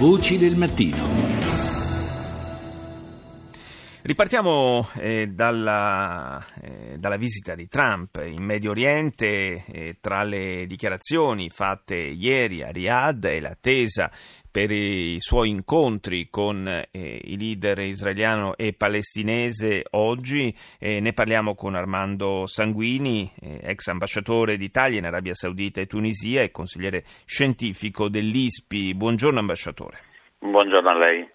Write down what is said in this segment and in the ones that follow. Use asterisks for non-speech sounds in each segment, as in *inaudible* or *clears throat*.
Voci del mattino. Ripartiamo eh, dalla, eh, dalla, visita di Trump in Medio Oriente, eh, tra le dichiarazioni fatte ieri a Riyadh e l'attesa per i suoi incontri con eh, i leader israeliano e palestinese oggi. Eh, ne parliamo con Armando Sanguini, eh, ex ambasciatore d'Italia in Arabia Saudita e Tunisia e consigliere scientifico dell'ISPI. Buongiorno ambasciatore. Buongiorno a lei.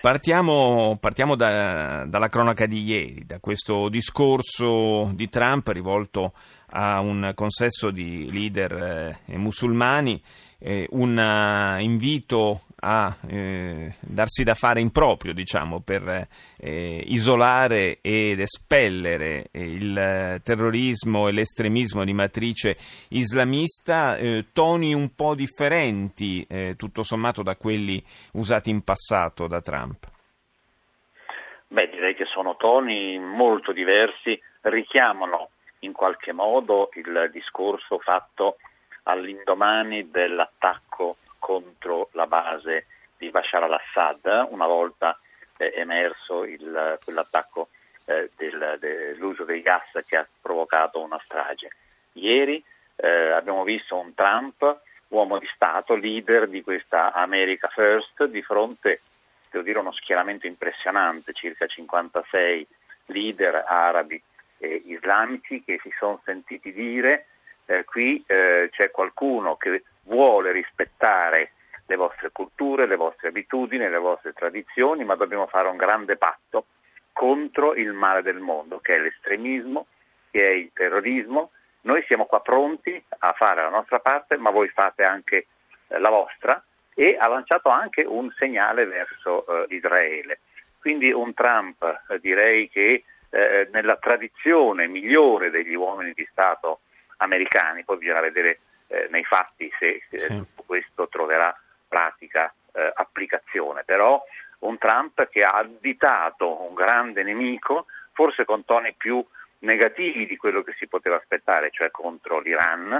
Partiamo, partiamo da, dalla cronaca di ieri, da questo discorso di Trump rivolto a un consesso di leader eh, musulmani eh, un uh, invito a eh, darsi da fare in proprio, diciamo, per eh, isolare ed espellere il terrorismo e l'estremismo di matrice islamista, eh, toni un po' differenti, eh, tutto sommato, da quelli usati in passato da Trump. Beh, direi che sono toni molto diversi, richiamano in qualche modo il discorso fatto all'indomani dell'attacco contro la base di Bashar al-Assad, una volta eh, emerso il, quell'attacco eh, del, dell'uso dei gas che ha provocato una strage. Ieri eh, abbiamo visto un Trump, uomo di Stato, leader di questa America First, di fronte, devo dire, uno schieramento impressionante, circa 56 leader arabi e islamici che si sono sentiti dire eh, qui eh, c'è qualcuno che vuole rispettare le vostre culture, le vostre abitudini, le vostre tradizioni, ma dobbiamo fare un grande patto contro il male del mondo, che è l'estremismo, che è il terrorismo. Noi siamo qua pronti a fare la nostra parte, ma voi fate anche eh, la vostra e ha lanciato anche un segnale verso eh, Israele. Quindi un Trump, eh, direi che eh, nella tradizione migliore degli uomini di Stato americani, poi bisogna vedere eh, nei fatti se, se sì. questo troverà pratica eh, applicazione, però un Trump che ha additato un grande nemico, forse con toni più negativi di quello che si poteva aspettare, cioè contro l'Iran,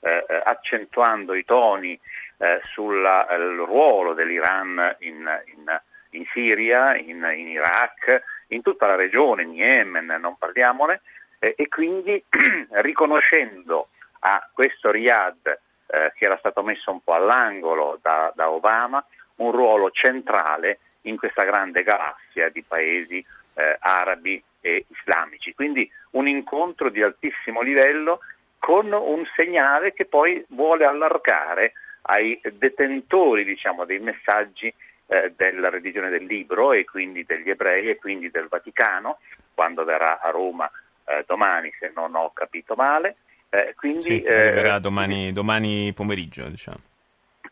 eh, eh accentuando i toni eh, sul ruolo dell'Iran in, in, in Siria, in, in, Iraq, in tutta la regione, in Yemen, non parliamone, eh, e quindi *clears throat* riconoscendo a questo Riyadh eh, che era stato messo un po' all'angolo da, da, Obama un ruolo centrale in questa grande galassia di paesi eh, arabi e islamici. Quindi un incontro di altissimo livello con un segnale che poi vuole allargare ai detentori diciamo, dei messaggi eh, della religione del libro e quindi degli ebrei e quindi del Vaticano, quando verrà a Roma eh, domani se non ho capito male. Eh, quindi, sì, arriverà eh, domani, domani, pomeriggio. Diciamo.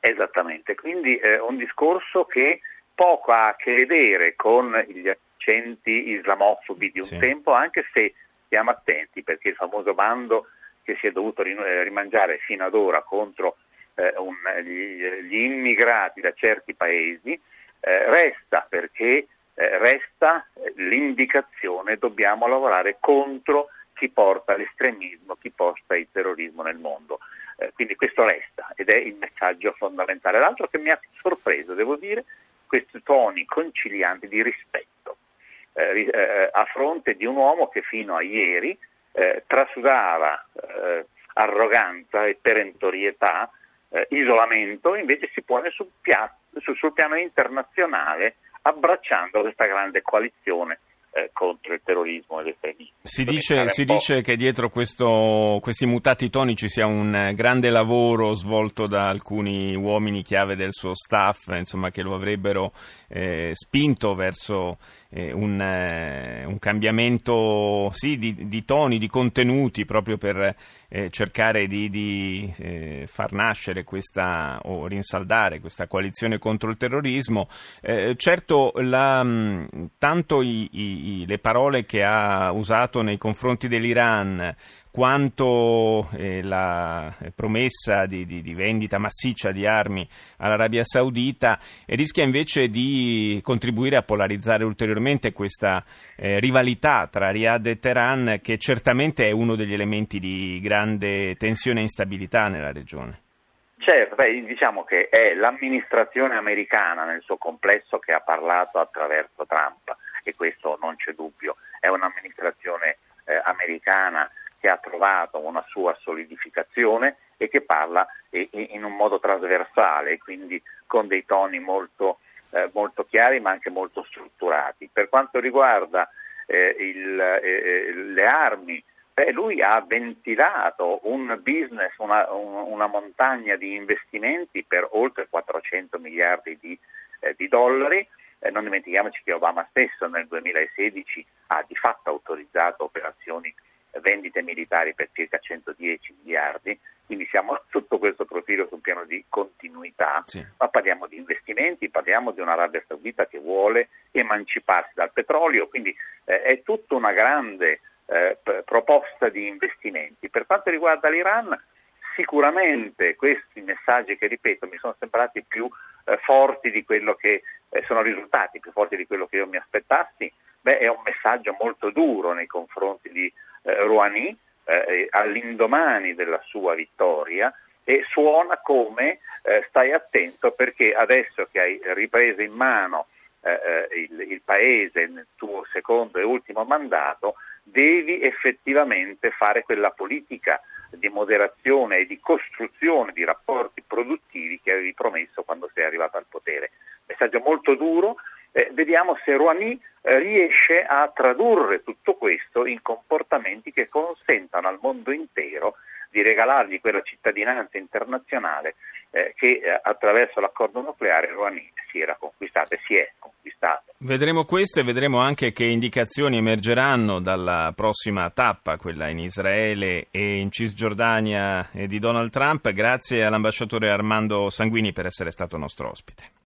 Esattamente, quindi eh, un discorso che poco ha a che vedere con gli accenti islamofobi di un sì. tempo, anche se stiamo attenti perché il famoso bando che si è dovuto eh, rimangiare fino ad ora contro eh, un, gli, gli, immigrati da certi paesi eh, resta perché eh, resta l'indicazione dobbiamo lavorare contro chi porta l'estremismo, chi porta il terrorismo nel mondo. Eh, quindi questo resta ed è il messaggio fondamentale. L'altro che mi ha sorpreso, devo dire, questi toni concilianti di rispetto eh, eh a fronte di un uomo che fino a ieri trasudava arroganza e perentorietà, isolamento, invece si pone sul, pia- sul piano internazionale abbracciando questa grande coalizione eh, contro il terrorismo e l'estremismo. Si dice, si dice che dietro questo, questi mutati toni ci sia un grande lavoro svolto da alcuni uomini chiave del suo staff, insomma, che lo avrebbero eh, spinto verso eh, un, eh, un, cambiamento sì, di, di, toni, di contenuti, proprio per eh, cercare di, di eh, far nascere questa o rinsaldare questa coalizione contro il terrorismo. Eh, certo, la, tanto i, i, le parole che ha usato nei confronti dell'Iran quanto eh, la promessa di, di, di, vendita massiccia di armi all'Arabia Saudita rischia invece di contribuire a polarizzare ulteriormente questa eh, rivalità tra Riyadh e Teheran che certamente è uno degli elementi di grande tensione e instabilità nella regione. Certo, beh, diciamo che è l'amministrazione americana nel suo complesso che ha parlato attraverso Trump e questo non c'è dubbio, è un'amministrazione eh, americana che ha trovato una sua solidificazione e che parla eh, in un modo trasversale, quindi con dei toni molto, eh, molto chiari ma anche molto strutturati. Per quanto riguarda eh, il, eh, le armi, Beh, lui ha ventilato un business, una, una, montagna di investimenti per oltre 400 miliardi di, eh, di dollari. Eh, non dimentichiamoci che Obama stesso nel 2016 ha di fatto autorizzato operazioni eh, vendite militari per circa 110 miliardi, quindi siamo *laughs* sotto questo profilo sul piano di continuità, sì. ma parliamo di investimenti, parliamo di un'Arabia Saudita che vuole emanciparsi dal petrolio, quindi eh, è tutta una grande eh, proposta di investimenti. Per quanto riguarda l'Iran, sicuramente questi messaggi che ripeto mi sono sembrati più eh, forti di quello che eh, sono risultati, più forti di quello che io mi aspettassi, beh, è un messaggio molto duro nei confronti di eh, Rouhani eh, all'indomani della sua vittoria e suona come eh, stai attento perché adesso che hai ripreso in mano il, il paese nel tuo secondo e ultimo mandato, devi effettivamente fare quella politica di moderazione e di costruzione di rapporti produttivi che avevi promesso quando sei arrivato al potere. Messaggio molto duro, eh, vediamo se Rouhani eh, riesce a tradurre tutto questo in comportamenti che consentano al mondo intero di regalargli quella cittadinanza internazionale eh, che eh, attraverso l'accordo nucleare Rouhani si era conquistata e si è conquistata. Vedremo questo e vedremo anche che indicazioni emergeranno dalla prossima tappa, quella in Israele e in Cisgiordania di Donald Trump. Grazie all'ambasciatore Armando Sanguini per essere stato nostro ospite.